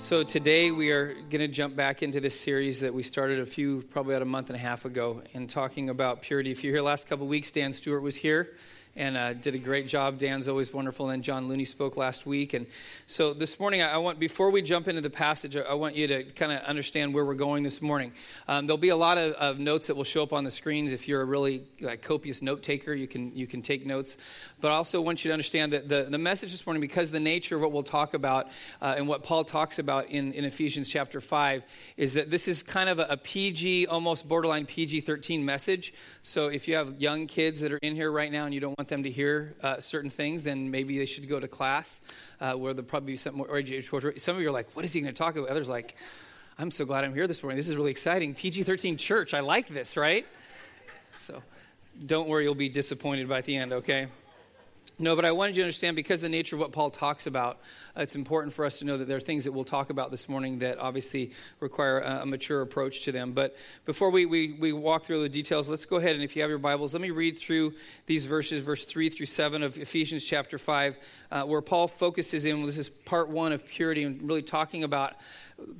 So today we are going to jump back into this series that we started a few, probably about a month and a half ago, and talking about purity. If you're here last couple weeks, Dan Stewart was here and uh, did a great job. Dan's always wonderful. And John Looney spoke last week. And so this morning, I want, before we jump into the passage, I want you to kind of understand where we're going this morning. Um, there'll be a lot of, of, notes that will show up on the screens. If you're a really like, copious note taker, you can, you can take notes. But I also want you to understand that the, the message this morning, because the nature of what we'll talk about uh, and what Paul talks about in, in Ephesians chapter 5, is that this is kind of a, a PG, almost borderline PG 13 message. So if you have young kids that are in here right now and you don't want them to hear uh, certain things, then maybe they should go to class uh, where there'll probably be some more Some of you are like, what is he going to talk about? Others like, I'm so glad I'm here this morning. This is really exciting. PG 13 church. I like this, right? So don't worry, you'll be disappointed by the end, okay? No, but I wanted you to understand because the nature of what Paul talks about, uh, it's important for us to know that there are things that we'll talk about this morning that obviously require a, mature approach to them. But before we, we, we walk through the details, let's go ahead and if you have your Bibles, let me read through these verses, verse 3 through 7 of Ephesians chapter 5, uh, where Paul focuses in, this is part one of purity, and really talking about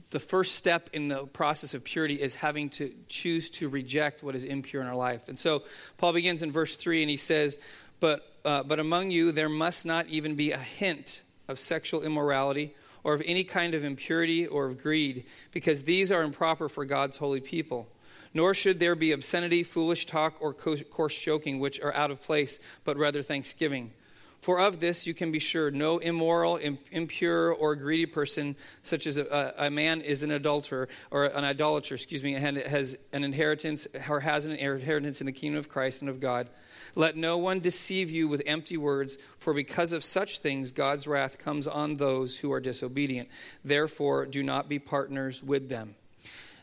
the first step in the process of purity is having to choose to reject what is impure in our life. And so Paul begins in verse 3 and he says, But uh, but among you there must not even be a hint of sexual immorality or of any kind of impurity or of greed, because these are improper for God's holy people. Nor should there be obscenity, foolish talk, or coarse joking, which are out of place, but rather thanksgiving. For of this you can be sure no immoral, impure, or greedy person, such as a, a, man is an adulterer or an idolater, excuse me, has an inheritance or has an inheritance in the kingdom of Christ and of God. Let no one deceive you with empty words, for because of such things God's wrath comes on those who are disobedient. Therefore, do not be partners with them.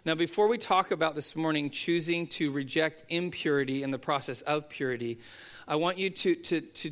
Now, before we talk about this morning choosing to reject impurity in the process of purity, I want you to, to, to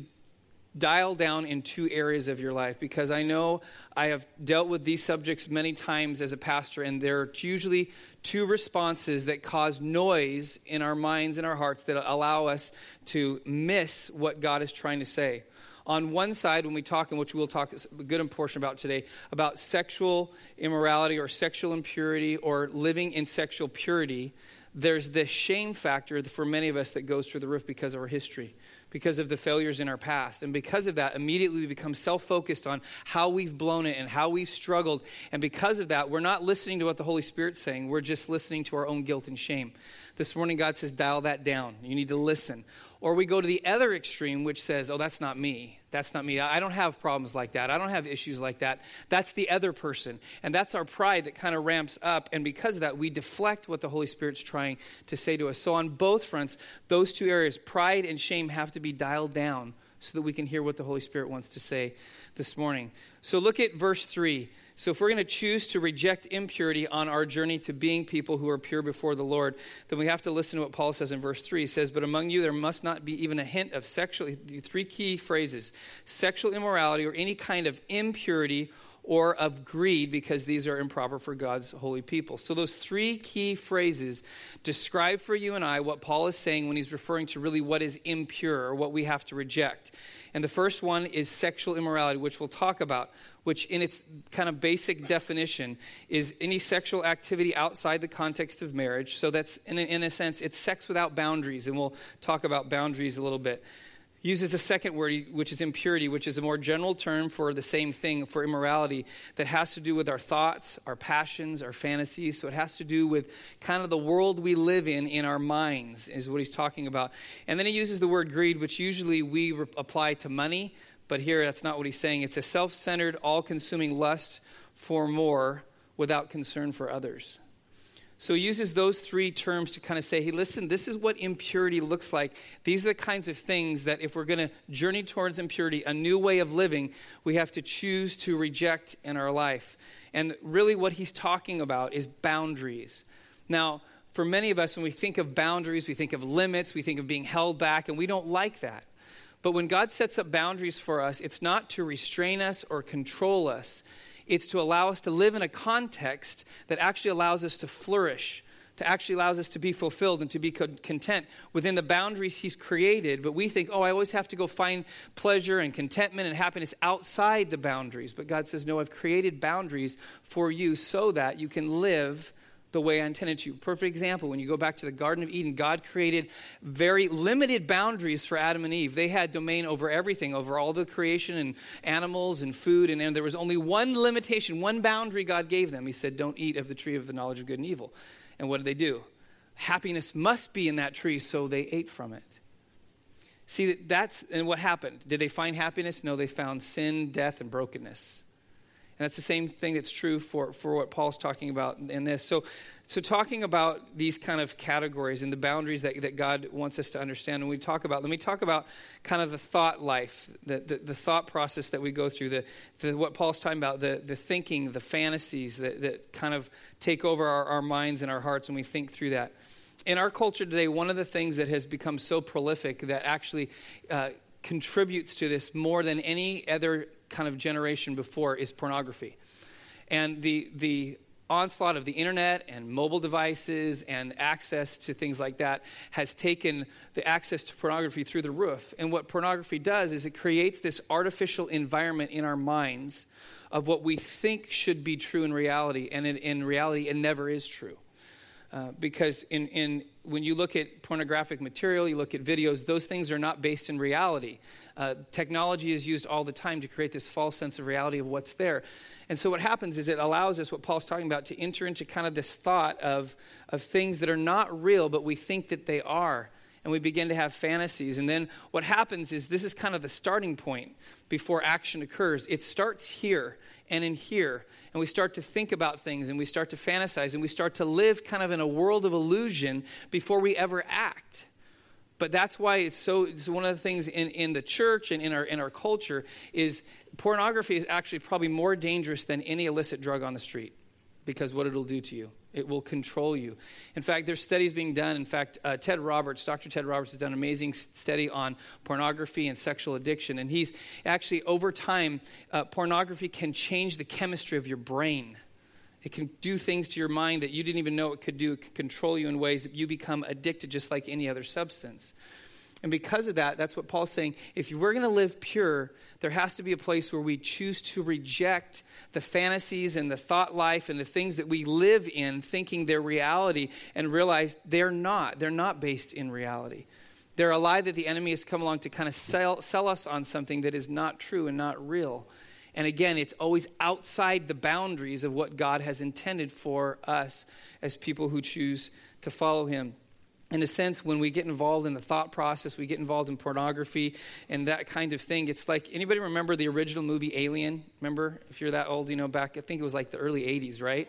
dial down in two areas of your life because I know I have dealt with these subjects many times as a pastor, and there are usually two responses that cause noise in our minds and our hearts that allow us to miss what God is trying to say. On one side, when we talk, and which we'll talk a good portion about today, about sexual immorality or sexual impurity or living in sexual purity, there's this shame factor for many of us that goes through the roof because of our history because of the failures in our past. And because of that, immediately we become self focused on how we've blown it and how we've struggled. And because of that, we're not listening to what the Holy Spirit's saying. We're just listening to our own guilt and shame. This morning, God says, dial that down. You need to listen. Or we go to the other extreme, which says, oh, that's not me. That's not me. I don't have problems like that. I don't have issues like that. That's the other person. And that's our pride that kind of ramps up. And because of that, we deflect what the Holy Spirit's trying to say to us. So, on both fronts, those two areas, pride and shame, have to be dialed down so that we can hear what the Holy Spirit wants to say this morning. So, look at verse 3. So, if we're going to choose to reject impurity on our journey to being people who are pure before the Lord, then we have to listen to what Paul says in verse 3. He says, But among you there must not be even a hint of sexual, three key phrases sexual immorality or any kind of impurity or of greed, because these are improper for God's holy people. So, those three key phrases describe for you and I what Paul is saying when he's referring to really what is impure or what we have to reject. And the first one is sexual immorality, which we'll talk about, which in its kind of basic definition is any sexual activity outside the context of marriage. So that's, in a, in a sense, it's sex without boundaries. And we'll talk about boundaries a little bit uses the second word, which is impurity, which is a more general term for the same thing, for immorality, that has to do with our thoughts, our passions, our fantasies. So it has to do with kind of the world we live in in our minds, is what he's talking about. And then he uses the word greed, which usually we re- apply to money, but here that's not what he's saying. It's a self centered, all consuming lust for more without concern for others. So he uses those three terms to kind of say, hey, listen, this is what impurity looks like. These are the kinds of things that if we're going to journey towards impurity, a new way of living, we have to choose to reject in our life. And really, what he's talking about is boundaries. Now, for many of us, when we think of boundaries, we think of limits, we think of being held back, and we don't like that. But when God sets up boundaries for us, it's not to restrain us or control us. It's to allow us to live in a context that actually allows us to flourish, to actually allows us to be fulfilled and to be content within the boundaries he's created. But we think oh i always have to go find pleasure and contentment and happiness outside the boundaries. But god says no i've created boundaries for you so that you can live the way I intended to. Perfect example when you go back to the Garden of Eden, God created very limited boundaries for Adam and Eve. They had domain over everything, over all the creation and animals and food, and, and there was only one limitation, one boundary God gave them. He said, Don't eat of the tree of the knowledge of good and evil. And what did they do? Happiness must be in that tree, so they ate from it. See, that's, and what happened? Did they find happiness? No, they found sin, death, and brokenness. And that's the same thing that's true for, for what Paul's talking about in this. So, so, talking about these kind of categories and the boundaries that, that God wants us to understand, when we talk about, let me talk about kind of the thought life, the, the, the thought process that we go through, the, the, what Paul's talking about, the, the thinking, the fantasies that, that kind of take over our, our minds and our hearts, and we think through that. In our culture today, one of the things that has become so prolific that actually uh, contributes to this more than any other kind of generation before is pornography. And the, the onslaught of the internet and mobile devices and access to things like that has taken the access to pornography through the roof. And what pornography does is it creates this artificial environment in our minds of what we think should be true in reality. And in, in reality, it never is true. Uh, because in, in, when you look at pornographic material, you look at videos, those things are not based in reality. Uh, technology is used all the time to create this false sense of reality of what's there. And so what happens is it allows us, what Paul's talking about, to enter into kind of this thought of, of things that are not real, but we think that they are. And we begin to have fantasies. And then what happens is this is kind of the starting point before action occurs. It starts here and in here. And we start to think about things and we start to fantasize and we start to live kind of in a world of illusion before we ever act. But that's why it's so, it's one of the things in, in the church and in our, in our culture is pornography is actually probably more dangerous than any illicit drug on the street because what it'll do to you. It will control you. In fact, there's studies being done. In fact, uh, Ted Roberts, Dr. Ted Roberts, has done an amazing study on pornography and sexual addiction. And he's actually, over time, uh, pornography can change the chemistry of your brain. It can do things to your mind that you didn't even know it could do. It can control you in ways that you become addicted just like any other substance. And because of that, that's what Paul's saying. If we're going to live pure, there has to be a place where we choose to reject the fantasies and the thought life and the things that we live in, thinking they're reality, and realize they're not. They're not based in reality. They're a lie that the enemy has come along to kind of sell, sell us on something that is not true and not real. And again, it's always outside the boundaries of what God has intended for us as people who choose to follow Him. In a sense, when we get involved in the thought process, we get involved in pornography and that kind of thing. It's like anybody remember the original movie Alien? Remember, if you're that old, you know, back I think it was like the early '80s, right?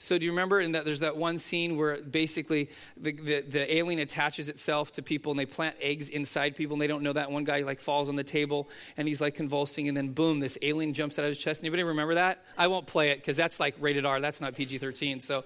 So do you remember in that there's that one scene where basically the, the, the, alien attaches itself to people and they plant eggs inside people and they don't know that one guy like falls on the table and he's like convulsing and then boom, this alien jumps out of his chest. Anybody remember that? I won't play it because that's like rated R. That's not PG-13. So,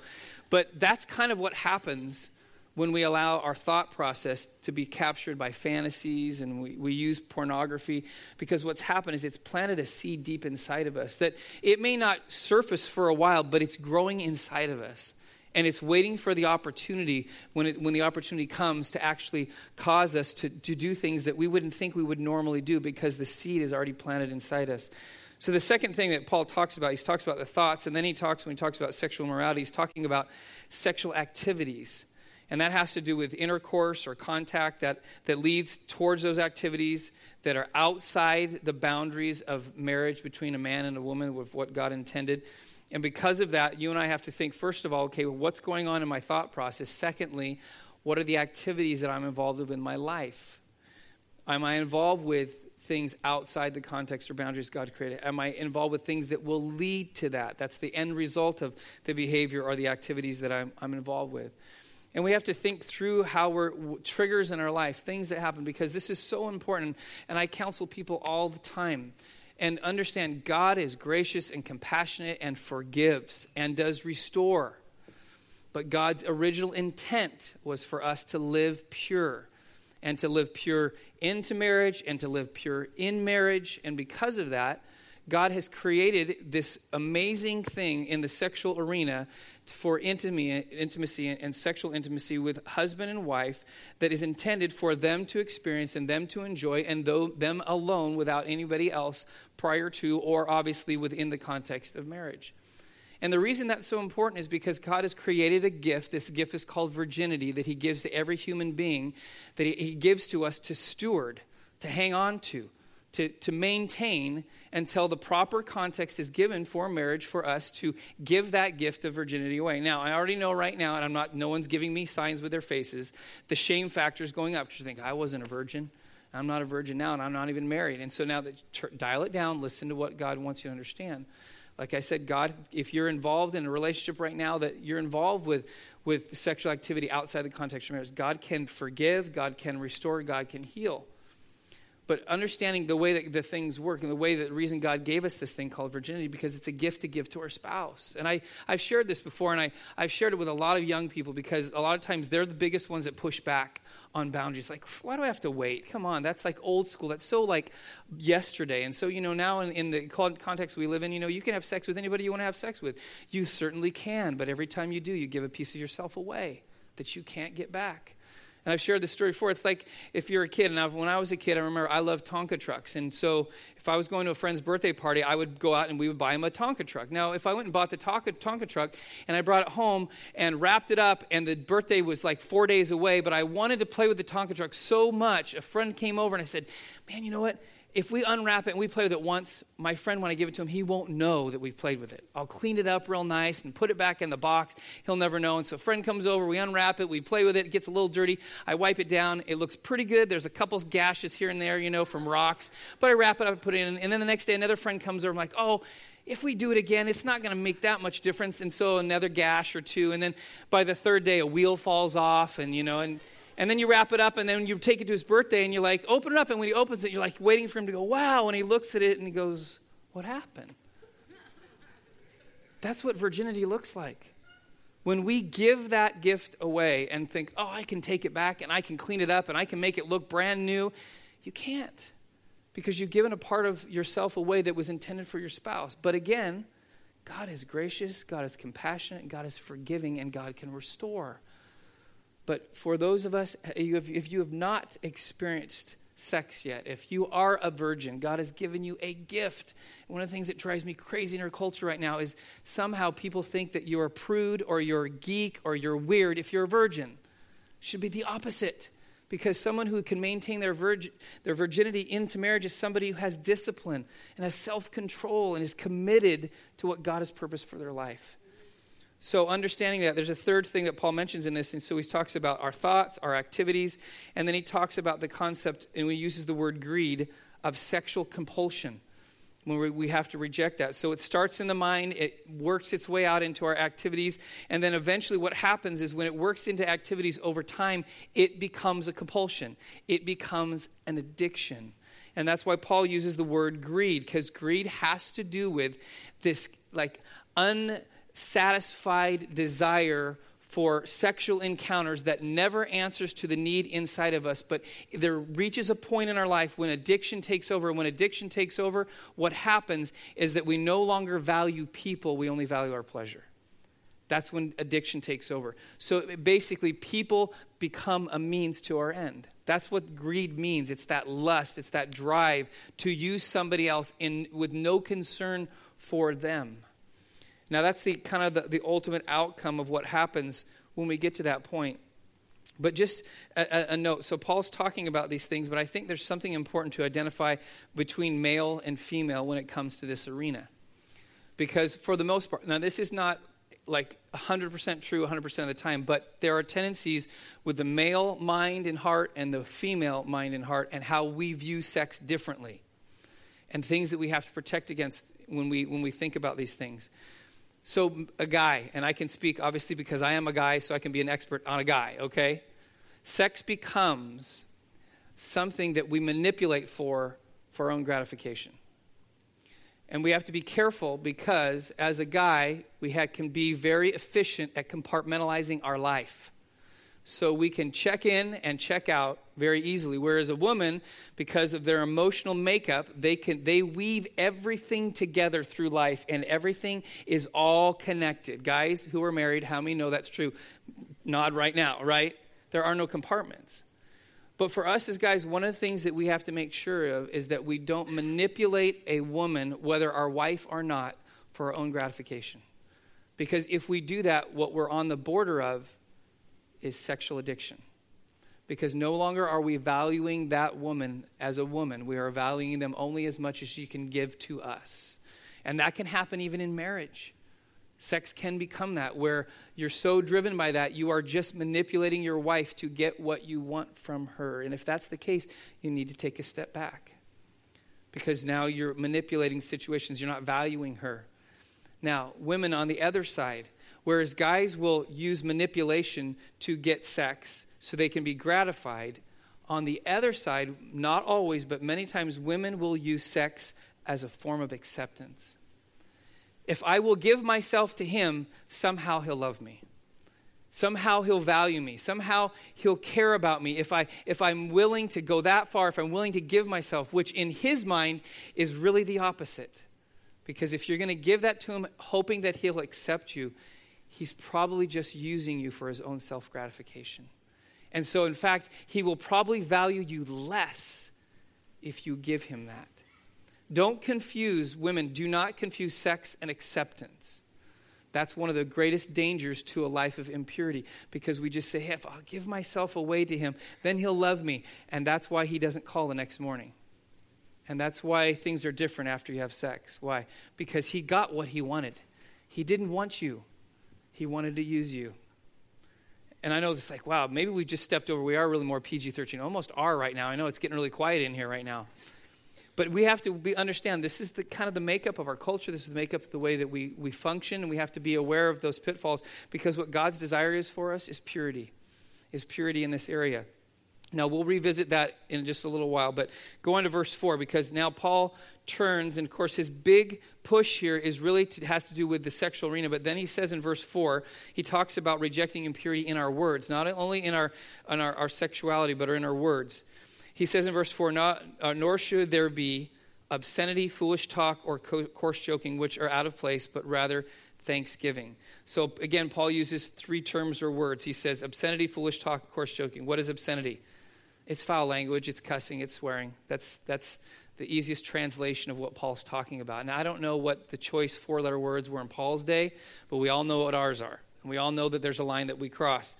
but that's kind of what happens when we allow our thought process to be captured by fantasies and we, we use pornography because what's happened is it's planted a seed deep inside of us that it may not surface for a while but it's growing inside of us. And it's waiting for the opportunity when, it, when the opportunity comes to actually cause us to, to do things that we wouldn't think we would normally do because the seed is already planted inside us. So the second thing that paul talks about he talks about the thoughts and then he talks when he talks about sexual morality he's talking about sexual activities and that has to do with intercourse or contact that, that leads towards those activities that are outside the boundaries of marriage between a man and a woman with what God intended. And because of that, you and I have to think, first of all, okay, well, what's going on in my thought process? Secondly, what are the activities that I'm involved with in my life? Am I involved with things outside the context or boundaries God created? Am I involved with things that will lead to that? That's the end result of the behavior or the activities that I'm, I'm involved with. And we have to think through how we're triggers in our life, things that happen, because this is so important. And I counsel people all the time. And understand God is gracious and compassionate and forgives and does restore. But God's original intent was for us to live pure and to live pure into marriage and to live pure in marriage. And because of that, God has created this amazing thing in the sexual arena for intimacy and sexual intimacy with husband and wife that is intended for them to experience and them to enjoy and them alone without anybody else prior to or obviously within the context of marriage. And the reason that's so important is because God has created a gift. This gift is called virginity that He gives to every human being, that He, gives to us to steward, to hang on to to, to maintain until the proper context is given for marriage for us to give that gift of virginity away. Now, I already know right now, and I'm not, no one's giving me signs with their faces, the shame factor is going up because you think, I wasn't a virgin. I'm not a virgin now, and I'm not even married. And so now, that, dial it down, listen to what God wants you to understand. Like I said, God, if you're involved in a relationship right now that you're involved with, with sexual activity outside the context of marriage, God can forgive, God can restore, God can heal but understanding the way that the things work and the way that the reason God gave us this thing called virginity because it's a gift to give to our spouse. And I, I've shared this before and I, I've shared it with a lot of young people because a lot of times they're the biggest ones that push back on boundaries. Like, why do I have to wait? Come on, that's like old school. That's so like yesterday. And so, you know, now in, in the context we live in, you know, you can have sex with anybody you want to have sex with. You certainly can, but every time you do, you give a piece of yourself away that you can't get back. And I've shared this story before. It's like if you're a kid, and i when I was a kid, I remember I loved Tonka trucks. And so if I was going to a friend's birthday party, I would go out and we would buy him a Tonka truck. Now, if I went and bought the Tonka, Tonka truck and I brought it home and wrapped it up, and the birthday was like four days away, but I wanted to play with the Tonka truck so much, a friend came over and I said, Man, you know what? If we unwrap it and we play with it once, my friend, when I give it to him, he won't know that we've played with it. I'll clean it up real nice and put it back in the box. He'll never know. And so a friend comes over, we unwrap it, we play with it, it gets a little dirty. I wipe it down. It looks pretty good. There's a couple gashes here and there, you know, from rocks. But I wrap it up and put it in. And then the next day, another friend comes over. I'm like, oh, if we do it again, it's not going to make that much difference. And so another gash or two. And then by the third day, a wheel falls off, and, you know, and and then you wrap it up, and then you take it to his birthday, and you're like, open it up. And when he opens it, you're like waiting for him to go, wow. And he looks at it and he goes, what happened? That's what virginity looks like. When we give that gift away and think, oh, I can take it back and I can clean it up and I can make it look brand new, you can't because you've given a part of yourself away that was intended for your spouse. But again, God is gracious, God is compassionate, God is forgiving, and God can restore. But for those of us, eh, if you have not experienced sex yet, if you are a virgin, God has given you a gift. One of the things that drives me crazy in our culture right now is somehow people think that you're prude or you're a geek or you're weird if you're a virgin. Should be the opposite. Because someone who can maintain their, virg- their virginity into marriage is somebody who has discipline and has self control and is committed to what God has purposed for their life. So, understanding that, there's a third thing that Paul mentions in this. And so he talks about our thoughts, our activities, and then he talks about the concept, and he uses the word greed, of sexual compulsion. When we have to reject that. So it starts in the mind, it works its way out into our activities, and then eventually what happens is when it works into activities over time, it becomes a compulsion, it becomes an addiction. And that's why Paul uses the word greed, because greed has to do with this like un satisfied desire for sexual encounters that never answers to the need inside of us, but there reaches a point in our life when addiction takes over. And when addiction takes over, what happens is that we no longer value people, we only value our pleasure. That's when addiction takes over. So basically, people become a means to our end. That's what greed means. It's that lust, it's that drive to use somebody else in, with no concern for them. Now, that's the kind of the, the ultimate outcome of what happens when we get to that point. But just a, a, note so, Paul's talking about these things, but I think there's something important to identify between male and female when it comes to this arena. Because, for the most part, now this is not like 100% true 100% of the time, but there are tendencies with the male mind and heart and the female mind and heart and how we view sex differently and things that we have to protect against when we, when we think about these things. So, a guy, and I can speak obviously because I am a guy, so I can be an expert on a guy, okay? Sex becomes something that we manipulate for for our own gratification. And we have to be careful because as a guy, we can be very efficient at compartmentalizing our life. So we can check in and check out very easily. Whereas a woman because of their emotional makeup they can they weave everything together through life and everything is all connected. Guys who are married how many know that's true? Nod right now right? There are no compartments. But for us as guys one of the things that we have to make sure of is that we don't manipulate a woman whether our wife or not for our own gratification. Because if we do that what we're on the border of is sexual addiction. Because no longer are we valuing that woman as a woman, we are valuing them only as much as she can give to us. And that can happen even in marriage. Sex can become that, where you're so driven by that, you are just manipulating your wife to get what you want from her. And if that's the case, you need to take a step back. Because now you're manipulating situations, you're not valuing her. Now, women on the other side, Whereas guys will use manipulation to get sex so they can be gratified. On the other side, not always, but many times, women will use sex as a form of acceptance. If I will give myself to him, somehow he'll love me. Somehow he'll value me. Somehow he'll care about me. If, I, if I'm willing to go that far, if I'm willing to give myself, which in his mind is really the opposite. Because if you're going to give that to him, hoping that he'll accept you, he's probably just using you for his own self gratification. And so, in fact, he will probably value you less if you give him that. Don't confuse, women, do not confuse sex and acceptance. That's one of the greatest dangers to a life of impurity because we just say, hey, if I'll give myself away to him, then he'll love me. And that's why he doesn't call the next morning. And that's why things are different after you have sex. Why? Because he got what he wanted. He didn't want you, he wanted to use you. And I know it's like, wow, maybe we just stepped over. We are really more PG 13, almost are right now. I know it's getting really quiet in here right now. But we have to be, understand this is the kind of the makeup of our culture. This is the makeup of the way that we, we function. And we have to be aware of those pitfalls because what God's desire is for us is purity, is purity in this area. Now, we'll revisit that in just a little while, but go on to verse 4 because now Paul turns, and of course, his big push here is really to, has to do with the sexual arena. But then he says in verse 4, he talks about rejecting impurity in our words, not only in our, in our, our sexuality, but in our words. He says in verse 4, not, uh, nor should there be obscenity, foolish talk, or co- coarse joking, which are out of place, but rather thanksgiving. So again, Paul uses three terms or words. He says obscenity, foolish talk, coarse joking. What is obscenity? It's foul language, it's cussing, it's swearing. That's, that's the easiest translation of what Paul's talking about. Now, I don't know what the choice four letter words were in Paul's day, but we all know what ours are. And we all know that there's a line that we cross.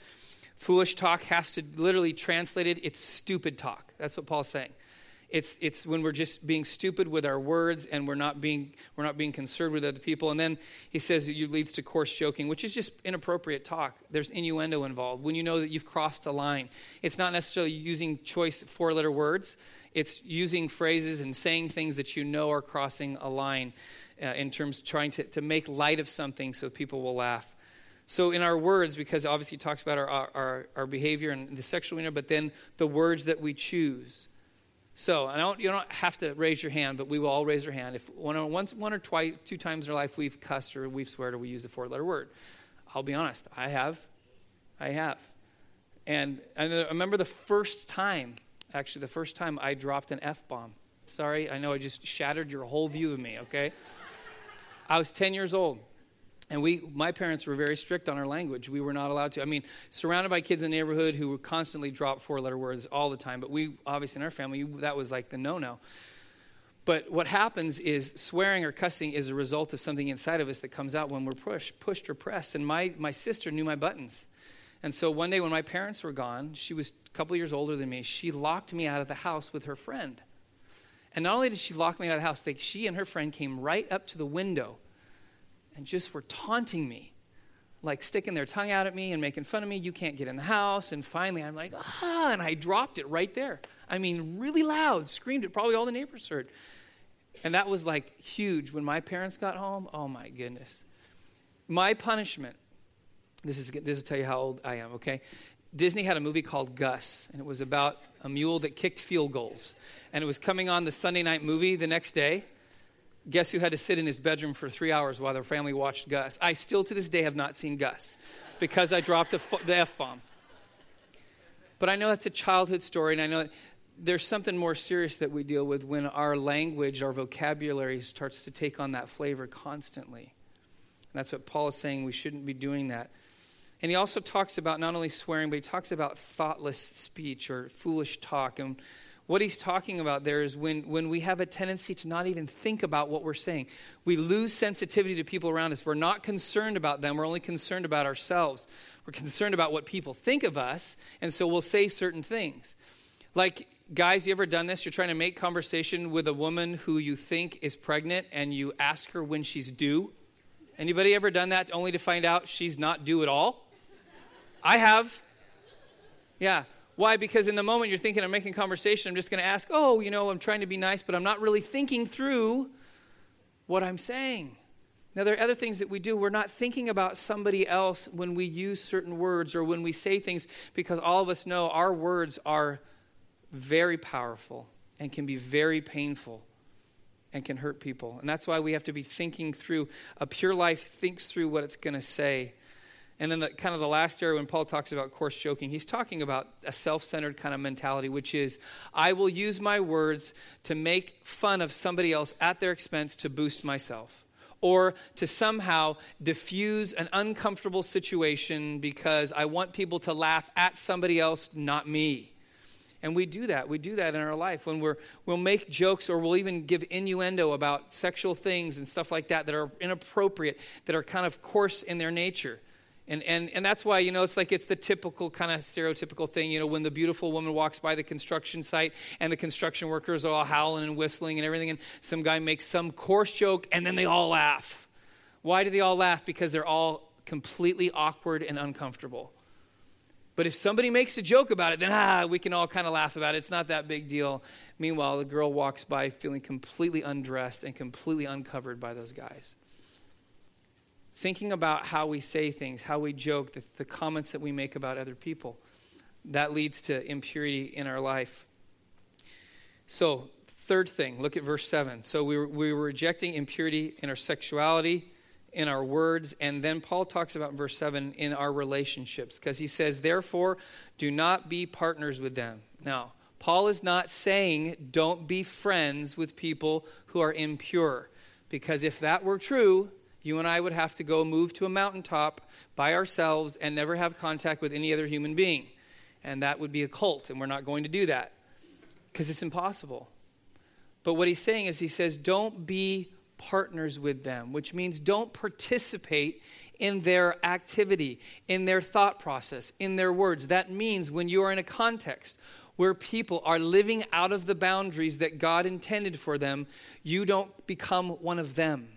Foolish talk has to literally translated, it's stupid talk. That's what Paul's saying. It's, it's when we're just being stupid with our words and we're not being, we're not being concerned with other people. And then he says it leads to coarse joking, which is just inappropriate talk. There's innuendo involved. When you know that you've crossed a line, it's not necessarily using choice four letter words, it's using phrases and saying things that you know are crossing a line uh, in terms of trying to, to make light of something so people will laugh. So, in our words, because obviously he talks about our, our, our behavior and the sexual arena, but then the words that we choose. So, I don't, you don't have to raise your hand, but we will all raise our hand. If one or, once, one or twice, two times in our life we've cussed or we've sweared or we used a four letter word. I'll be honest, I have. I have. And I remember the first time, actually, the first time I dropped an F bomb. Sorry, I know I just shattered your whole view of me, okay? I was 10 years old. And we, my parents were very strict on our language. We were not allowed to. I mean, surrounded by kids in the neighborhood who would constantly drop four-letter words all the time. But we, obviously, in our family, that was like the no-no. But what happens is swearing or cussing is a result of something inside of us that comes out when we're pushed, pushed or pressed. And my, my sister knew my buttons. And so one day when my parents were gone, she was a couple years older than me, she locked me out of the house with her friend. And not only did she lock me out of the house, they, she and her friend came right up to the window and just were taunting me, like sticking their tongue out at me and making fun of me. You can't get in the house. And finally, I'm like, ah, and I dropped it right there. I mean, really loud, screamed it. Probably all the neighbors heard. And that was like huge. When my parents got home, oh my goodness. My punishment, this is this will tell you how old I am, okay? Disney had a movie called Gus, and it was about a mule that kicked field goals. And it was coming on the Sunday night movie the next day guess who had to sit in his bedroom for three hours while their family watched Gus? I still to this day have not seen Gus because I dropped the F bomb. But I know that's a childhood story, and I know that there's something more serious that we deal with when our language, our vocabulary starts to take on that flavor constantly. And that's what Paul is saying. We shouldn't be doing that. And he also talks about not only swearing, but he talks about thoughtless speech or foolish talk. And what he's talking about there is when, when we have a tendency to not even think about what we're saying. We lose sensitivity to people around us. We're not concerned about them, we're only concerned about ourselves. We're concerned about what people think of us, and so we'll say certain things. Like, guys, you ever done this? You're trying to make conversation with a woman who you think is pregnant, and you ask her when she's due. Anybody ever done that only to find out she's not due at all? I have. Yeah. Why? Because in the moment you're thinking, I'm making conversation, I'm just going to ask, oh, you know, I'm trying to be nice, but I'm not really thinking through what I'm saying. Now, there are other things that we do. We're not thinking about somebody else when we use certain words or when we say things because all of us know our words are very powerful and can be very painful and can hurt people. And that's why we have to be thinking through. A pure life thinks through what it's going to say and then, the, kind of the last area when Paul talks about coarse joking, he's talking about a self centered kind of mentality, which is I will use my words to make fun of somebody else at their expense to boost myself or to somehow diffuse an uncomfortable situation because I want people to laugh at somebody else, not me. And we do that. We do that in our life when we're, we'll make jokes or we'll even give innuendo about sexual things and stuff like that that are inappropriate, that are kind of coarse in their nature. And, and, and that's why, you know, it's like it's the typical kind of stereotypical thing, you know, when the beautiful woman walks by the construction site and the construction workers are all howling and whistling and everything, and some guy makes some coarse joke and then they all laugh. Why do they all laugh? Because they're all completely awkward and uncomfortable. But if somebody makes a joke about it, then ah, we can all kind of laugh about it. It's not that big deal. Meanwhile, the girl walks by feeling completely undressed and completely uncovered by those guys thinking about how we say things, how we joke, the, the comments that we make about other people. That leads to impurity in our life. So, third thing, look at verse 7. So, we were, we were rejecting impurity in our sexuality, in our words, and then Paul talks about verse 7 in our relationships, because he says, Therefore, do not be partners with them. Now, Paul is not saying don't be friends with people who are impure, because if that were true, you and I would have to go move to a mountaintop by ourselves and never have contact with any other human being. And that would be a cult, and we're not going to do that because it's impossible. But what he's saying is, he says, don't be partners with them, which means don't participate in their activity, in their thought process, in their words. That means when you are in a context where people are living out of the boundaries that God intended for them, you don't become one of them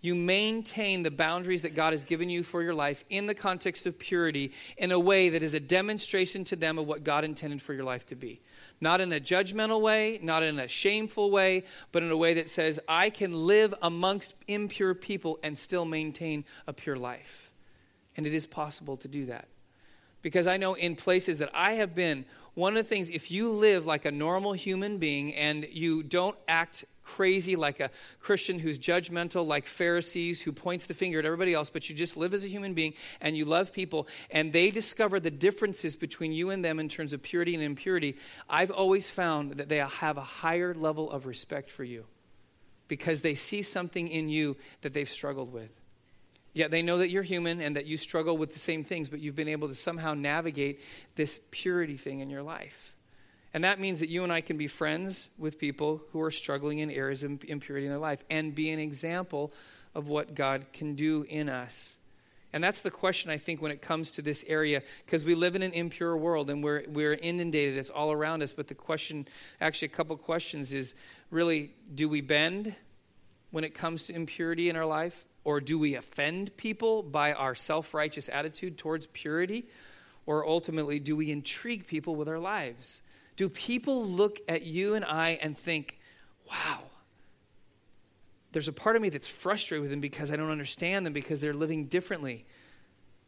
you maintain the boundaries that God has given you for your life in the context of purity in a way that is a demonstration to them of what God intended for your life to be. Not in a judgmental way, not in a shameful way, but in a way that says, I can live amongst impure people and still maintain a pure life. And it is possible to do that. Because I know in places that I have been, one of the things, if you live like a normal human being and you don't act crazy like a Christian who's judgmental, like Pharisees who points the finger at everybody else, but you just live as a human being and you love people, and they discover the differences between you and them in terms of purity and impurity, I've always found that they have a higher level of respect for you because they see something in you that they've struggled with. Yet they know that you're human and that you struggle with the same things, but you've been able to somehow navigate this purity thing in your life. And that means that you and I can be friends with people who are struggling in areas of impurity in their life and be an example of what God can do in us. And that's the question, I think, when it comes to this area, because we live in an impure world and we're, we're inundated. It's all around us. But the question, actually, a couple questions is really do we bend when it comes to impurity in our life? Or do we offend people by our self righteous attitude towards purity? Or ultimately, do we intrigue people with our lives? Do people look at you and I and think, wow, there's a part of me that's frustrated with them because I don't understand them because they're living differently.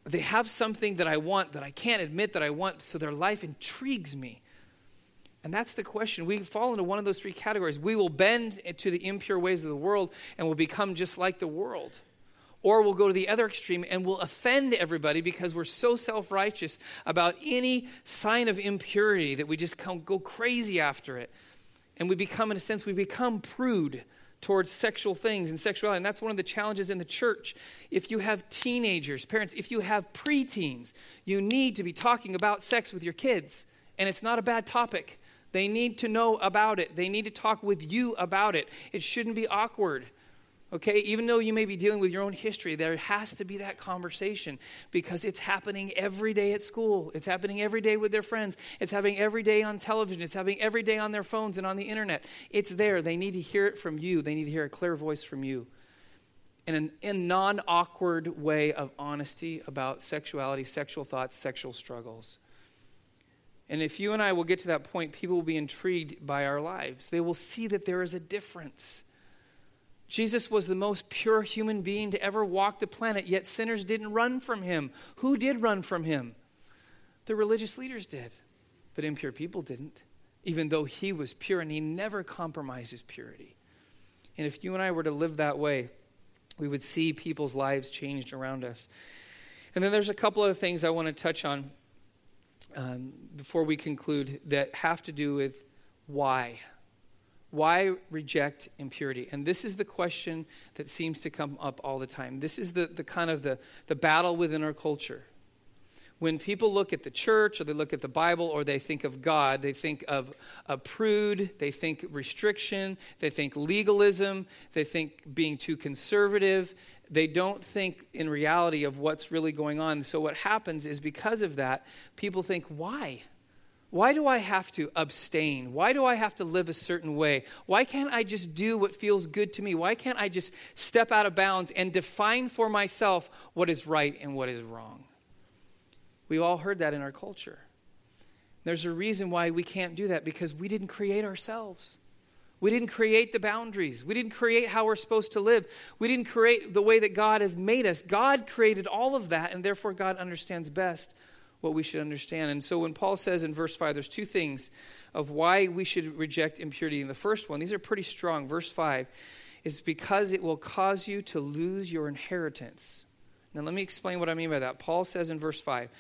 They have something that I want that I can't admit that I want, so their life intrigues me. And that's the question. We fall into one of those three categories. We will bend to the impure ways of the world and will become just like the world. Or we'll go to the other extreme and we'll offend everybody because we're so self righteous about any sign of impurity that we just go crazy after it. And we become, in a sense, we become prude towards sexual things and sexuality. And that's one of the challenges in the church. If you have teenagers, parents, if you have preteens, you need to be talking about sex with your kids. And it's not a bad topic. They need to know about it, they need to talk with you about it. It shouldn't be awkward. Okay, even though you may be dealing with your own history, there has to be that conversation because it's happening every day at school. It's happening every day with their friends. It's happening every day on television. It's happening every day on their phones and on the internet. It's there. They need to hear it from you, they need to hear a clear voice from you. In a non awkward way of honesty about sexuality, sexual thoughts, sexual struggles. And if you and I will get to that point, people will be intrigued by our lives. They will see that there is a difference. Jesus was the most pure human being to ever walk the planet, yet sinners didn't run from him. Who did run from him? The religious leaders did, but impure people didn't, even though he was pure and he never compromised his purity. And if you and I were to live that way, we would see people's lives changed around us. And then there's a couple of things I want to touch on um, before we conclude that have to do with why. Why reject impurity? And this is the question that seems to come up all the time. This is the, the kind of the, the battle within our culture. When people look at the church or they look at the Bible or they think of God, they think of a prude, they think restriction, they think legalism, they think being too conservative, they don't think in reality of what's really going on. So, what happens is because of that, people think, why? Why do I have to abstain? Why do I have to live a certain way? Why can't I just do what feels good to me? Why can't I just step out of bounds and define for myself what is right and what is wrong? We've all heard that in our culture. There's a reason why we can't do that because we didn't create ourselves. We didn't create the boundaries. We didn't create how we're supposed to live. We didn't create the way that God has made us. God created all of that, and therefore God understands best what we should understand. And so when Paul says in verse 5, there's two things of why we should reject impurity. And the first one, these are pretty strong. Verse 5 is because it will cause you to lose your inheritance. Now, let me explain what I mean by that. Paul says in verse 5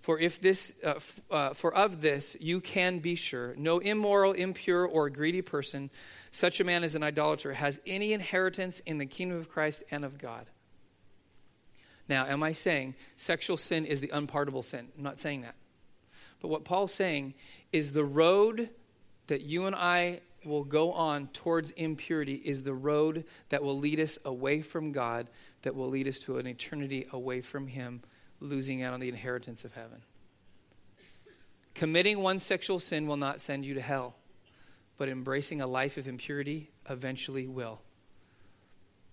for if this, uh, f- uh, for of this you can be sure, no immoral, impure, or greedy person, such a man as an idolater, has any inheritance in the kingdom of Christ and of God. Now, am I saying sexual sin is the unpardonable sin? I'm not saying that. But what Paul's saying is the road that you and I will go on towards impurity is the road that will lead us away from God, that will lead us to an eternity away from Him losing out on the inheritance of heaven. Committing one sexual sin will not send you to hell, but embracing a life of impurity eventually will.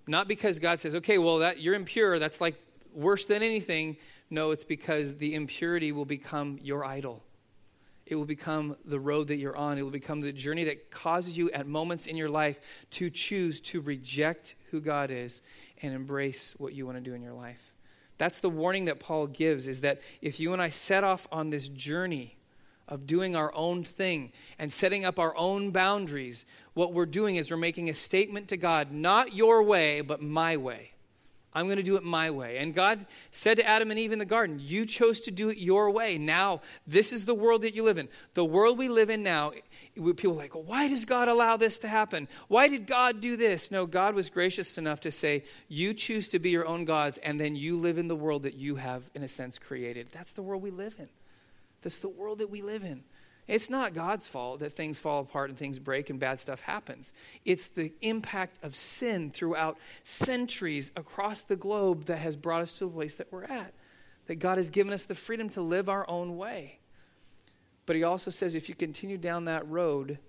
Not because God says, okay, well, that, you're impure, that's like worse than anything. No, it's because the impurity will become your idol. It will become the road that you're on. It will become the journey that causes you at moments in your life to choose to reject who God is and embrace what you want to do in your life. That's the warning that Paul gives is that if you and I set off on this journey of doing our own thing and setting up our own boundaries, what we're doing is we're making a statement to God, not your way, but my way. I'm going to do it my way. And God said to Adam and Eve in the garden, You chose to do it your way. Now, this is the world that you live in. The world we live in now, people are like, Why does God allow this to happen? Why did God do this? No, God was gracious enough to say, You choose to be your own gods, and then you live in the world that you have, in a sense, created. That's the world we live in. That's the world that we live in. It's not God's fault that things fall apart and things break and bad stuff happens. It's the impact of sin throughout centuries across the globe that has brought us to the place that we're at. That God has given us the freedom to live our own way. But He also says if you continue down that road,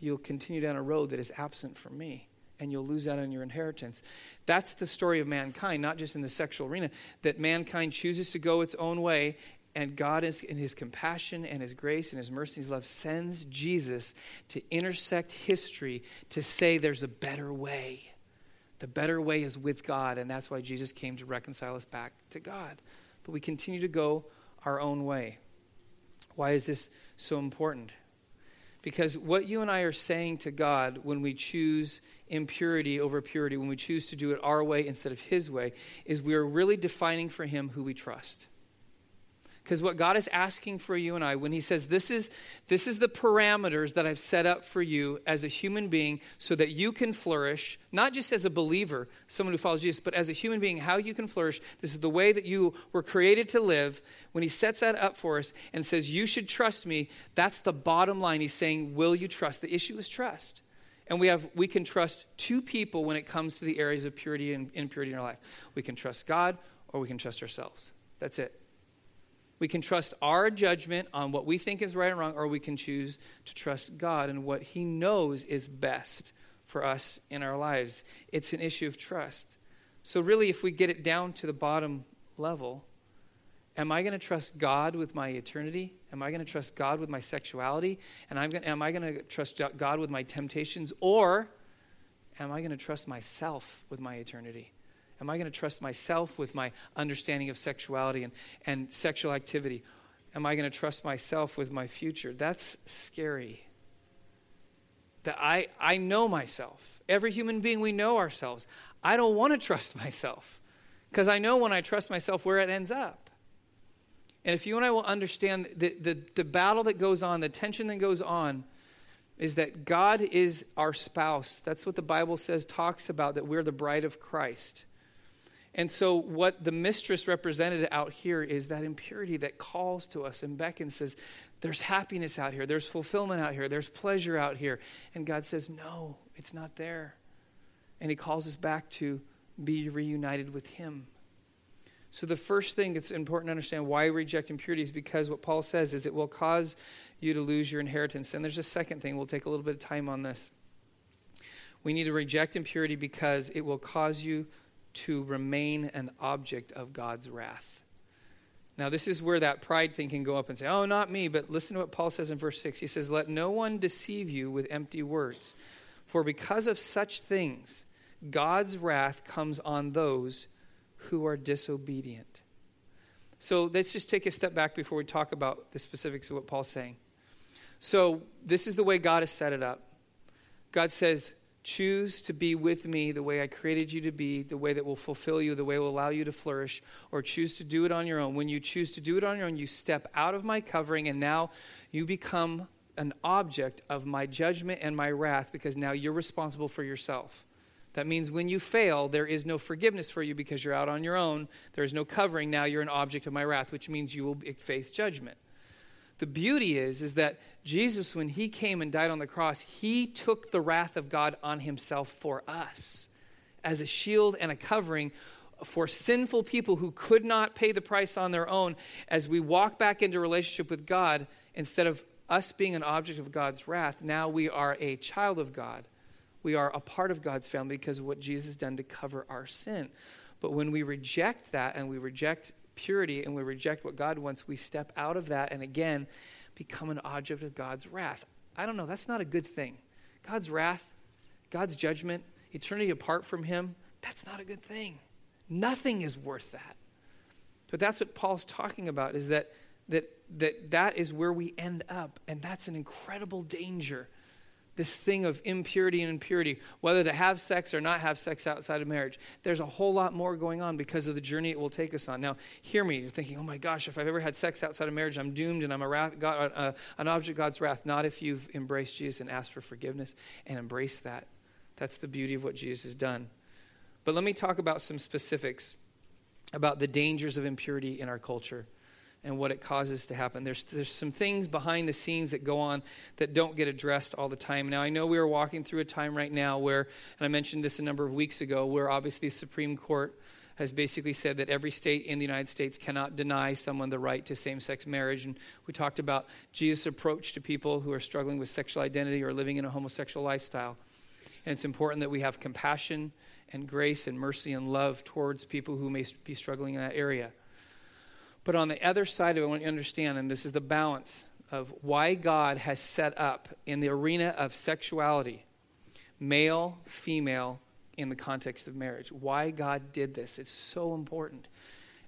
you'll continue down a road that is absent from me and you'll lose out on your inheritance. That's the story of mankind, not just in the sexual arena, that mankind chooses to go its own way and God, is, in His compassion and His grace and His mercy and His love, sends Jesus to intersect history to say there's a better way. The better way is with God, and that's why Jesus came to reconcile us back to God. But we continue to go our own way. Why is this so important? Because what you and I are saying to God when we choose impurity over purity, when we choose to do it our way instead of His way, is we are really defining for Him who we trust. Because what God is asking for you and I, when He says, this is, this is the parameters that I've set up for you as a human being so that you can flourish, not just as a believer, someone who follows Jesus, but as a human being, how you can flourish. This is the way that you were created to live. When He sets that up for us and says, You should trust me, that's the bottom line. He's saying, Will you trust? The issue is trust. And we, have, we can trust two people when it comes to the areas of purity and impurity in our life. We can trust God or we can trust ourselves. That's it. We can trust our judgment on what we think is right and wrong, or we can choose to trust God and what He knows is best for us in our lives. It's an issue of trust. So, really, if we get it down to the bottom level, am I going to trust God with my eternity? Am I going to trust God with my sexuality? And I'm going, am I going to trust God with my temptations? Or am I going to trust myself with my eternity? Am I going to trust myself with my understanding of sexuality and, and sexual activity? Am I going to trust myself with my future? That's scary. That I, I know myself. Every human being, we know ourselves. I don't want to trust myself because I know when I trust myself where it ends up. And if you and I will understand the, the, the battle that goes on, the tension that goes on, is that God is our spouse. That's what the Bible says, talks about, that we're the bride of Christ. And so, what the mistress represented out here is that impurity that calls to us and beckons, says, There's happiness out here, there's fulfillment out here, there's pleasure out here. And God says, No, it's not there. And He calls us back to be reunited with Him. So, the first thing that's important to understand why we reject impurity is because what Paul says is it will cause you to lose your inheritance. And there's a second thing, we'll take a little bit of time on this. We need to reject impurity because it will cause you to remain an object of God's wrath. Now, this is where that pride thing can go up and say, oh, not me. But listen to what Paul says in verse 6. He says, Let no one deceive you with empty words, for because of such things, God's wrath comes on those who are disobedient. So let's just take a step back before we talk about the specifics of what Paul's saying. So, this is the way God has set it up. God says, Choose to be with me the way I created you to be, the way that will fulfill you, the way will allow you to flourish, or choose to do it on your own. When you choose to do it on your own, you step out of my covering, and now you become an object of my judgment and my wrath because now you're responsible for yourself. That means when you fail, there is no forgiveness for you because you're out on your own. There is no covering. Now you're an object of my wrath, which means you will face judgment. The beauty is, is that Jesus, when he came and died on the cross, he took the wrath of God on himself for us as a shield and a covering for sinful people who could not pay the price on their own. As we walk back into relationship with God, instead of us being an object of God's wrath, now we are a child of God. We are a part of God's family because of what Jesus has done to cover our sin. But when we reject that and we reject purity and we reject what God wants, we step out of that and again become an object of God's wrath. I don't know, that's not a good thing. God's wrath, God's judgment, eternity apart from Him, that's not a good thing. Nothing is worth that. But that's what Paul's talking about is that that that, that is where we end up, and that's an incredible danger this thing of impurity and impurity, whether to have sex or not have sex outside of marriage. There's a whole lot more going on because of the journey it will take us on. Now, hear me. You're thinking, oh my gosh, if I've ever had sex outside of marriage, I'm doomed and I'm a wrath, God, uh, an object of God's wrath. Not if you've embraced Jesus and asked for forgiveness and embraced that. That's the beauty of what Jesus has done. But let me talk about some specifics about the dangers of impurity in our culture and what it causes to happen. There's, there's some things behind the scenes that go on that don't get addressed all the time. Now, I know we are walking through a time right now where, and I mentioned this a number of weeks ago, where obviously the Supreme Court has basically said that every state in the United States cannot deny someone the right to same sex marriage. And we talked about Jesus' approach to people who are struggling with sexual identity or living in a homosexual lifestyle. And it's important that we have compassion and grace and mercy and love towards people who may be struggling in that area. But on the other side of it, I want you to understand, and this is the balance of why God has set up in the arena of sexuality, male, female, in the context of marriage. Why God did this. It's so important.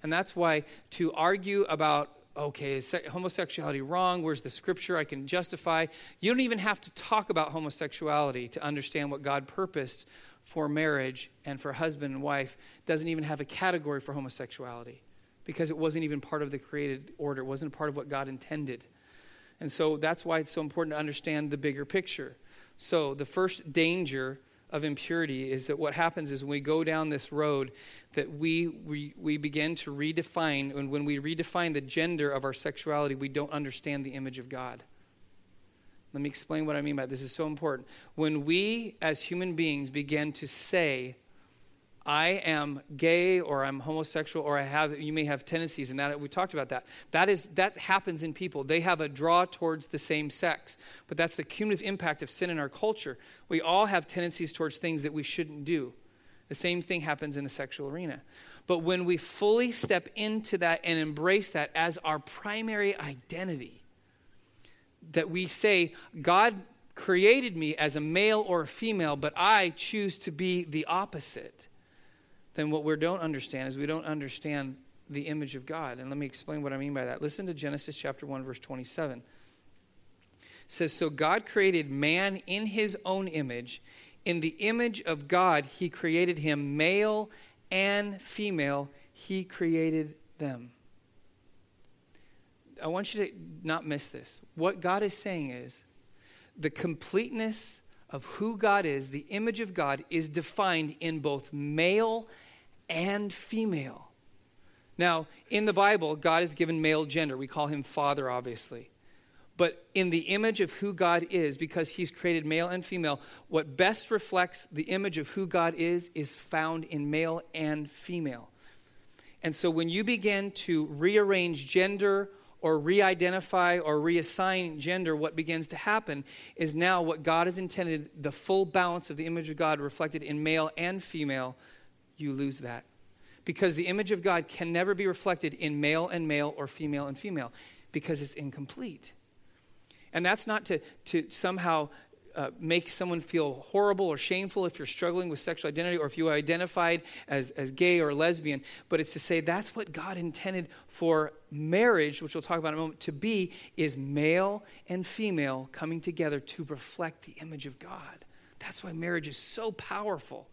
And that's why to argue about okay, is homosexuality wrong? Where's the scripture I can justify? You don't even have to talk about homosexuality to understand what God purposed for marriage and for husband and wife. Doesn't even have a category for homosexuality because it wasn't even part of the created order, it wasn't part of what God intended. And so that's why it's so important to understand the bigger picture. So the first danger of impurity is that what happens is when we go down this road that we, we, we begin to redefine and when we redefine the gender of our sexuality we don't understand the image of god let me explain what i mean by this is so important when we as human beings begin to say I am gay or I'm homosexual or I have you may have tendencies and that we talked about that. That is that happens in people. They have a draw towards the same sex. But that's the cumulative impact of sin in our culture. We all have tendencies towards things that we shouldn't do. The same thing happens in the sexual arena. But when we fully step into that and embrace that as our primary identity, that we say, God created me as a male or a female, but I choose to be the opposite then what we don't understand is we don't understand the image of God. And let me explain what I mean by that. Listen to Genesis chapter 1 verse 27. It says so God created man in his own image in the image of God he created him male and female he created them. I want you to not miss this. What God is saying is the completeness of who God is, the image of God, is defined in both male and female. Now, in the Bible, God has given male gender. We call him father, obviously. But in the image of who God is, because he's created male and female, what best reflects the image of who God is is found in male and female. And so when you begin to rearrange gender or re identify or reassign gender, what begins to happen is now what God has intended, the full balance of the image of God reflected in male and female, you lose that. Because the image of God can never be reflected in male and male or female and female because it's incomplete. And that's not to, to somehow uh, make someone feel horrible or shameful if you're struggling with sexual identity or if you identified as, as gay or lesbian, but it's to say that's what God intended for marriage, which we'll talk about in a moment, to be is male and female coming together to reflect the image of God. That's why marriage is so powerful.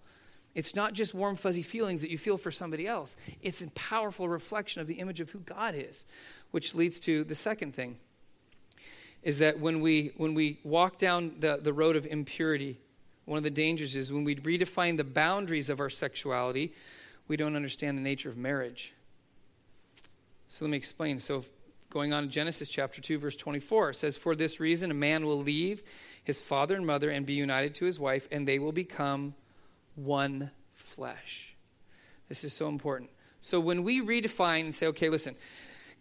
It's not just warm, fuzzy feelings that you feel for somebody else, it's a powerful reflection of the image of who God is, which leads to the second thing is that when we, when we walk down the, the road of impurity, one of the dangers is when we redefine the boundaries of our sexuality, we don't understand the nature of marriage. So let me explain. So, going on in Genesis chapter 2, verse 24, it says, For this reason, a man will leave his father and mother and be united to his wife, and they will become one flesh. This is so important. So, when we redefine and say, okay, listen,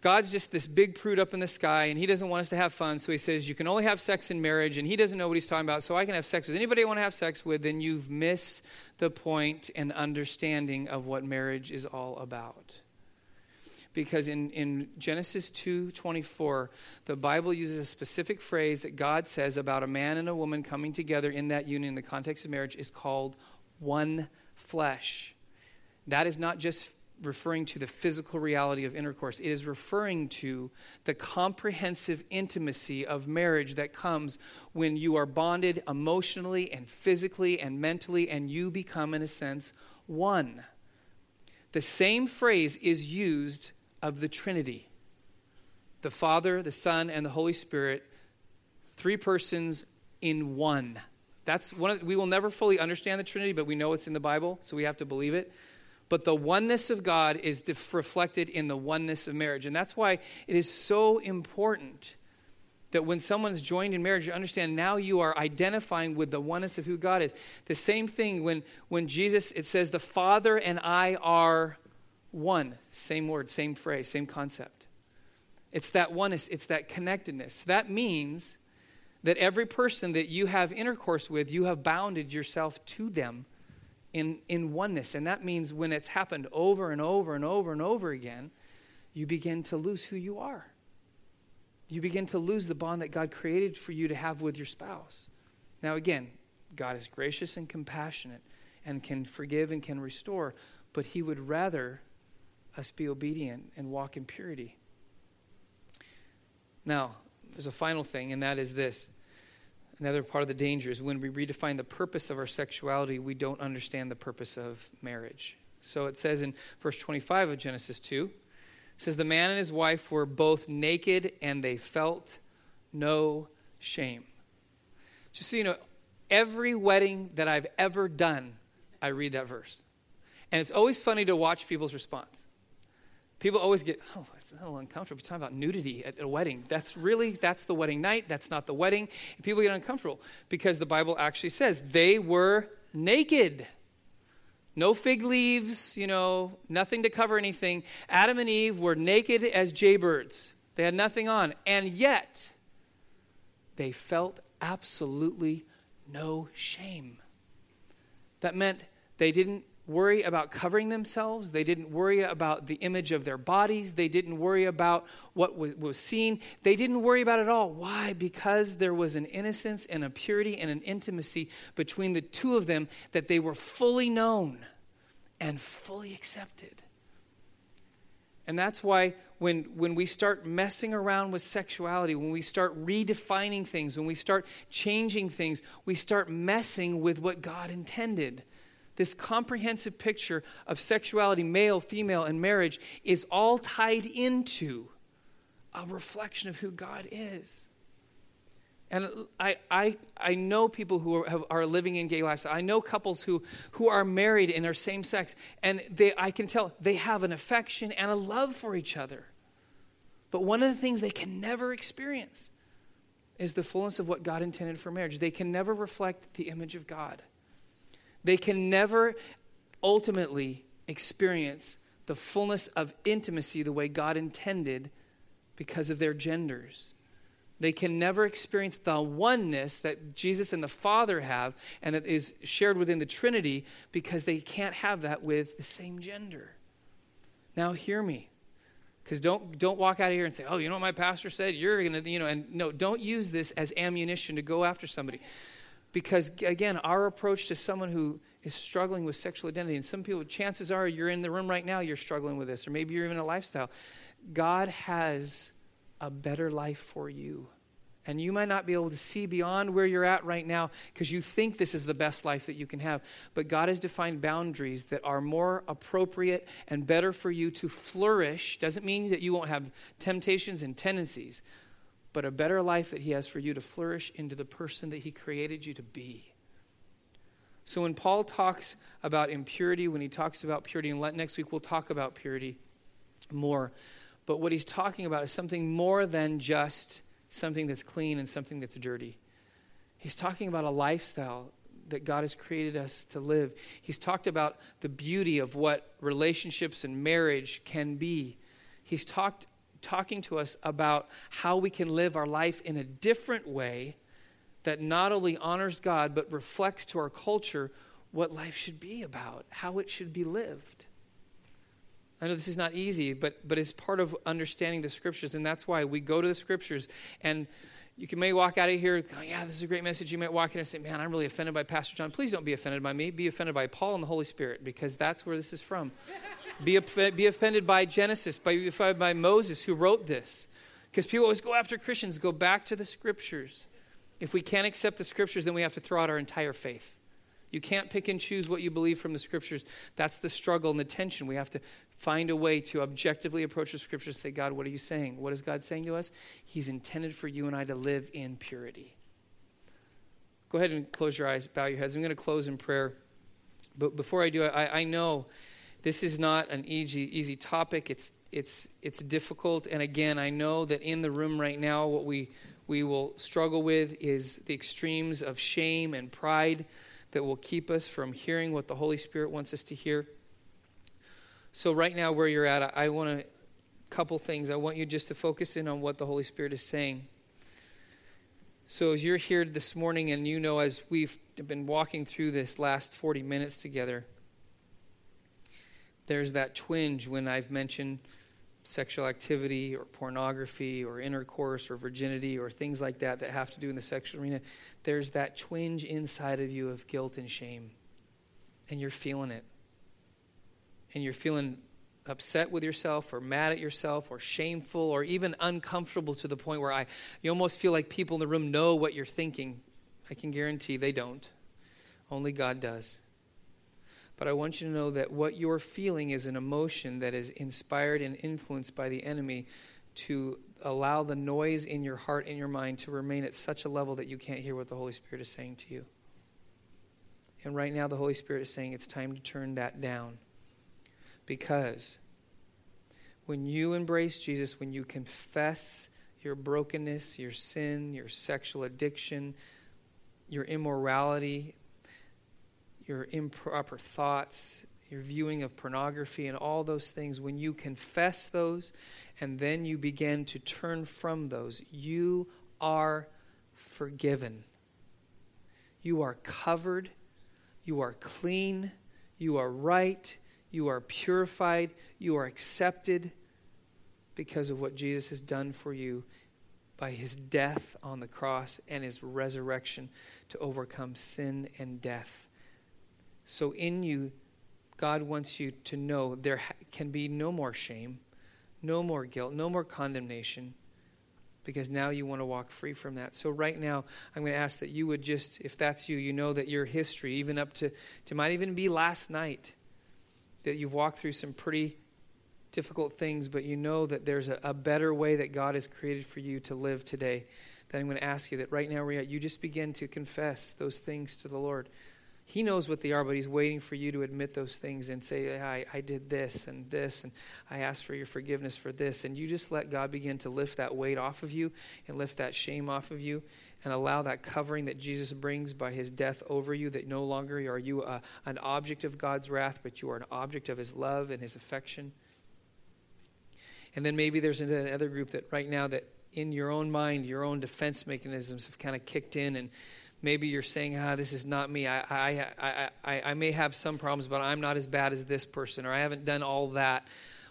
God's just this big prude up in the sky, and He doesn't want us to have fun. So He says, You can only have sex in marriage, and He doesn't know what He's talking about, so I can have sex with anybody I want to have sex with. Then you've missed the point and understanding of what marriage is all about. Because in, in Genesis 2:24, the Bible uses a specific phrase that God says about a man and a woman coming together in that union in the context of marriage is called one flesh. That is not just referring to the physical reality of intercourse. It is referring to the comprehensive intimacy of marriage that comes when you are bonded emotionally and physically and mentally, and you become, in a sense, one. The same phrase is used of the Trinity the Father, the Son, and the Holy Spirit, three persons in one. That's one of, we will never fully understand the Trinity, but we know it's in the Bible, so we have to believe it. But the oneness of God is def- reflected in the oneness of marriage. And that's why it is so important that when someone's joined in marriage, you understand now you are identifying with the oneness of who God is. The same thing when, when Jesus, it says, the Father and I are one. Same word, same phrase, same concept. It's that oneness, it's that connectedness. That means that every person that you have intercourse with, you have bounded yourself to them in, in oneness. And that means when it's happened over and over and over and over again, you begin to lose who you are. You begin to lose the bond that God created for you to have with your spouse. Now, again, God is gracious and compassionate and can forgive and can restore, but He would rather us be obedient and walk in purity. Now, there's a final thing, and that is this. Another part of the danger is when we redefine the purpose of our sexuality, we don't understand the purpose of marriage. So it says in verse 25 of Genesis 2, it says, The man and his wife were both naked and they felt no shame. Just so you know, every wedding that I've ever done, I read that verse. And it's always funny to watch people's response. People always get, oh, it's a little uncomfortable. We're talking about nudity at a wedding. That's really, that's the wedding night. That's not the wedding. And people get uncomfortable because the Bible actually says they were naked. No fig leaves, you know, nothing to cover anything. Adam and Eve were naked as jaybirds. They had nothing on. And yet, they felt absolutely no shame. That meant they didn't worry about covering themselves. They didn't worry about the image of their bodies. They didn't worry about what was seen. They didn't worry about it all. Why? Because there was an innocence and a purity and an intimacy between the two of them that they were fully known and fully accepted. And that's why when, when we start messing around with sexuality, when we start redefining things, when we start changing things, we start messing with what God intended. This comprehensive picture of sexuality, male, female, and marriage, is all tied into a reflection of who God is. And I, I, I know people who are, are living in gay lives. I know couples who, who are married and are same sex, and they, I can tell they have an affection and a love for each other. But one of the things they can never experience is the fullness of what God intended for marriage. They can never reflect the image of God. They can never ultimately experience the fullness of intimacy the way God intended because of their genders. They can never experience the oneness that Jesus and the Father have and that is shared within the Trinity because they can't have that with the same gender. Now, hear me. Because don't, don't walk out of here and say, oh, you know what my pastor said? You're going to, you know, and no, don't use this as ammunition to go after somebody. Because, again, our approach to someone who is struggling with sexual identity, and some people, chances are you're in the room right now, you're struggling with this, or maybe you're even a lifestyle. God has a better life for you. And you might not be able to see beyond where you're at right now because you think this is the best life that you can have. But God has defined boundaries that are more appropriate and better for you to flourish. Doesn't mean that you won't have temptations and tendencies, but a better life that He has for you to flourish into the person that He created you to be. So when Paul talks about impurity, when he talks about purity, and next week we'll talk about purity more. But what he's talking about is something more than just something that's clean and something that's dirty. He's talking about a lifestyle that God has created us to live. He's talked about the beauty of what relationships and marriage can be. He's talked talking to us about how we can live our life in a different way that not only honors God but reflects to our culture what life should be about, how it should be lived. I know this is not easy, but, but it's part of understanding the scriptures, and that's why we go to the scriptures. And you can may walk out of here, oh, yeah, this is a great message. You might walk in and say, man, I'm really offended by Pastor John. Please don't be offended by me. Be offended by Paul and the Holy Spirit, because that's where this is from. Be, be offended by Genesis, by, by Moses, who wrote this. Because people always go after Christians, go back to the scriptures. If we can't accept the scriptures, then we have to throw out our entire faith. You can't pick and choose what you believe from the scriptures. That's the struggle and the tension. We have to find a way to objectively approach the scriptures and say, God, what are you saying? What is God saying to us? He's intended for you and I to live in purity. Go ahead and close your eyes, bow your heads. I'm going to close in prayer. But before I do, I, I know this is not an easy, easy topic. It's, it's, it's difficult. And again, I know that in the room right now, what we, we will struggle with is the extremes of shame and pride that will keep us from hearing what the Holy Spirit wants us to hear. So, right now, where you're at, I want a couple things. I want you just to focus in on what the Holy Spirit is saying. So, as you're here this morning, and you know, as we've been walking through this last 40 minutes together, there's that twinge when I've mentioned sexual activity or pornography or intercourse or virginity or things like that that have to do in the sexual arena, there's that twinge inside of you of guilt and shame. And you're feeling it. And you're feeling upset with yourself or mad at yourself or shameful or even uncomfortable to the point where I, you almost feel like people in the room know what you're thinking, I can guarantee they don't. Only God does. But I want you to know that what you're feeling is an emotion that is inspired and influenced by the enemy to allow the noise in your heart and your mind to remain at such a level that you can't hear what the Holy Spirit is saying to you. And right now, the Holy Spirit is saying it's time to turn that down. Because when you embrace Jesus, when you confess your brokenness, your sin, your sexual addiction, your immorality, your improper thoughts, your viewing of pornography, and all those things, when you confess those and then you begin to turn from those, you are forgiven. You are covered. You are clean. You are right. You are purified. You are accepted because of what Jesus has done for you by his death on the cross and his resurrection to overcome sin and death. So, in you, God wants you to know there can be no more shame, no more guilt, no more condemnation, because now you want to walk free from that. So, right now, I'm going to ask that you would just, if that's you, you know that your history, even up to, to might even be last night, that you've walked through some pretty difficult things, but you know that there's a, a better way that God has created for you to live today. That I'm going to ask you that right now, you just begin to confess those things to the Lord. He knows what they are, but He's waiting for you to admit those things and say, I, I did this and this, and I asked for your forgiveness for this. And you just let God begin to lift that weight off of you and lift that shame off of you and allow that covering that Jesus brings by his death over you, that no longer are you a, an object of God's wrath, but you are an object of his love and his affection. And then maybe there's another group that right now that in your own mind, your own defense mechanisms have kind of kicked in and maybe you're saying, ah, this is not me. I, I, I, I, may have some problems, but I'm not as bad as this person, or I haven't done all that.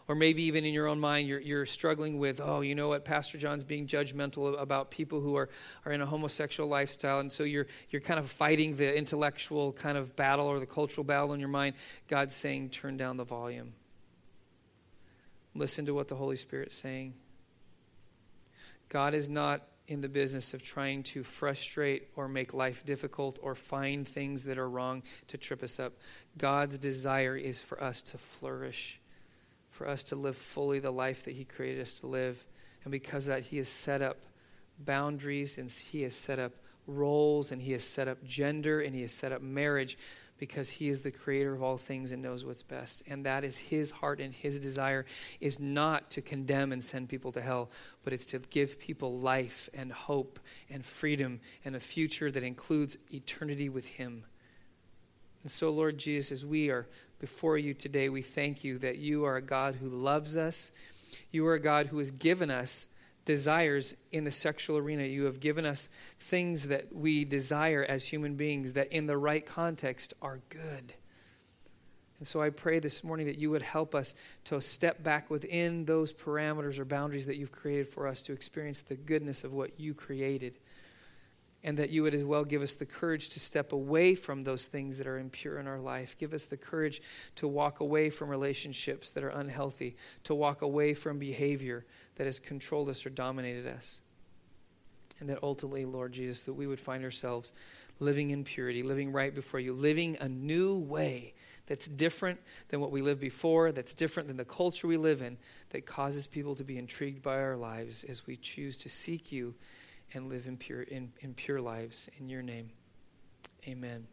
Or maybe even in your own mind, you're, you're struggling with, oh, you know what, Pastor John's being judgmental about people who are, are in a homosexual lifestyle. And so you're, you're kind of fighting the intellectual kind of battle or the cultural battle in your mind. God's saying, turn down the volume. Listen to what the Holy Spirit's saying. God is not in the business of trying to frustrate or make life difficult or find things that are wrong to trip us up. God's desire is for us to flourish, for us to live fully the life that He created us to live. And because of that, He has set up boundaries and He has set up roles and He has set up gender and He has set up marriage because he is the creator of all things and knows what's best. And that is his heart and his desire is not to condemn and send people to hell, but it's to give people life and hope and freedom and a future that includes eternity with him. And so, Lord Jesus, as we are before you today, we thank you that you are a God who loves us. You are a God who has given us desires in the sexual arena. You have given us things that we desire as human beings that, in the right context, are good. And so I pray this morning that you would help us to step back within those parameters or boundaries that you've created for us to experience the goodness of what you created. And that you would as well give us the courage to step away from those things that are impure in our life. Give us the courage to walk away from relationships that are unhealthy, to walk away from behavior that has controlled us or dominated us. And that ultimately, Lord Jesus, that we would find ourselves living in purity, living right before you, living a new way that's different than what we lived before, that's different than the culture we live in, that causes people to be intrigued by our lives as we choose to seek you and live in pure, in, in pure lives. In your name, amen.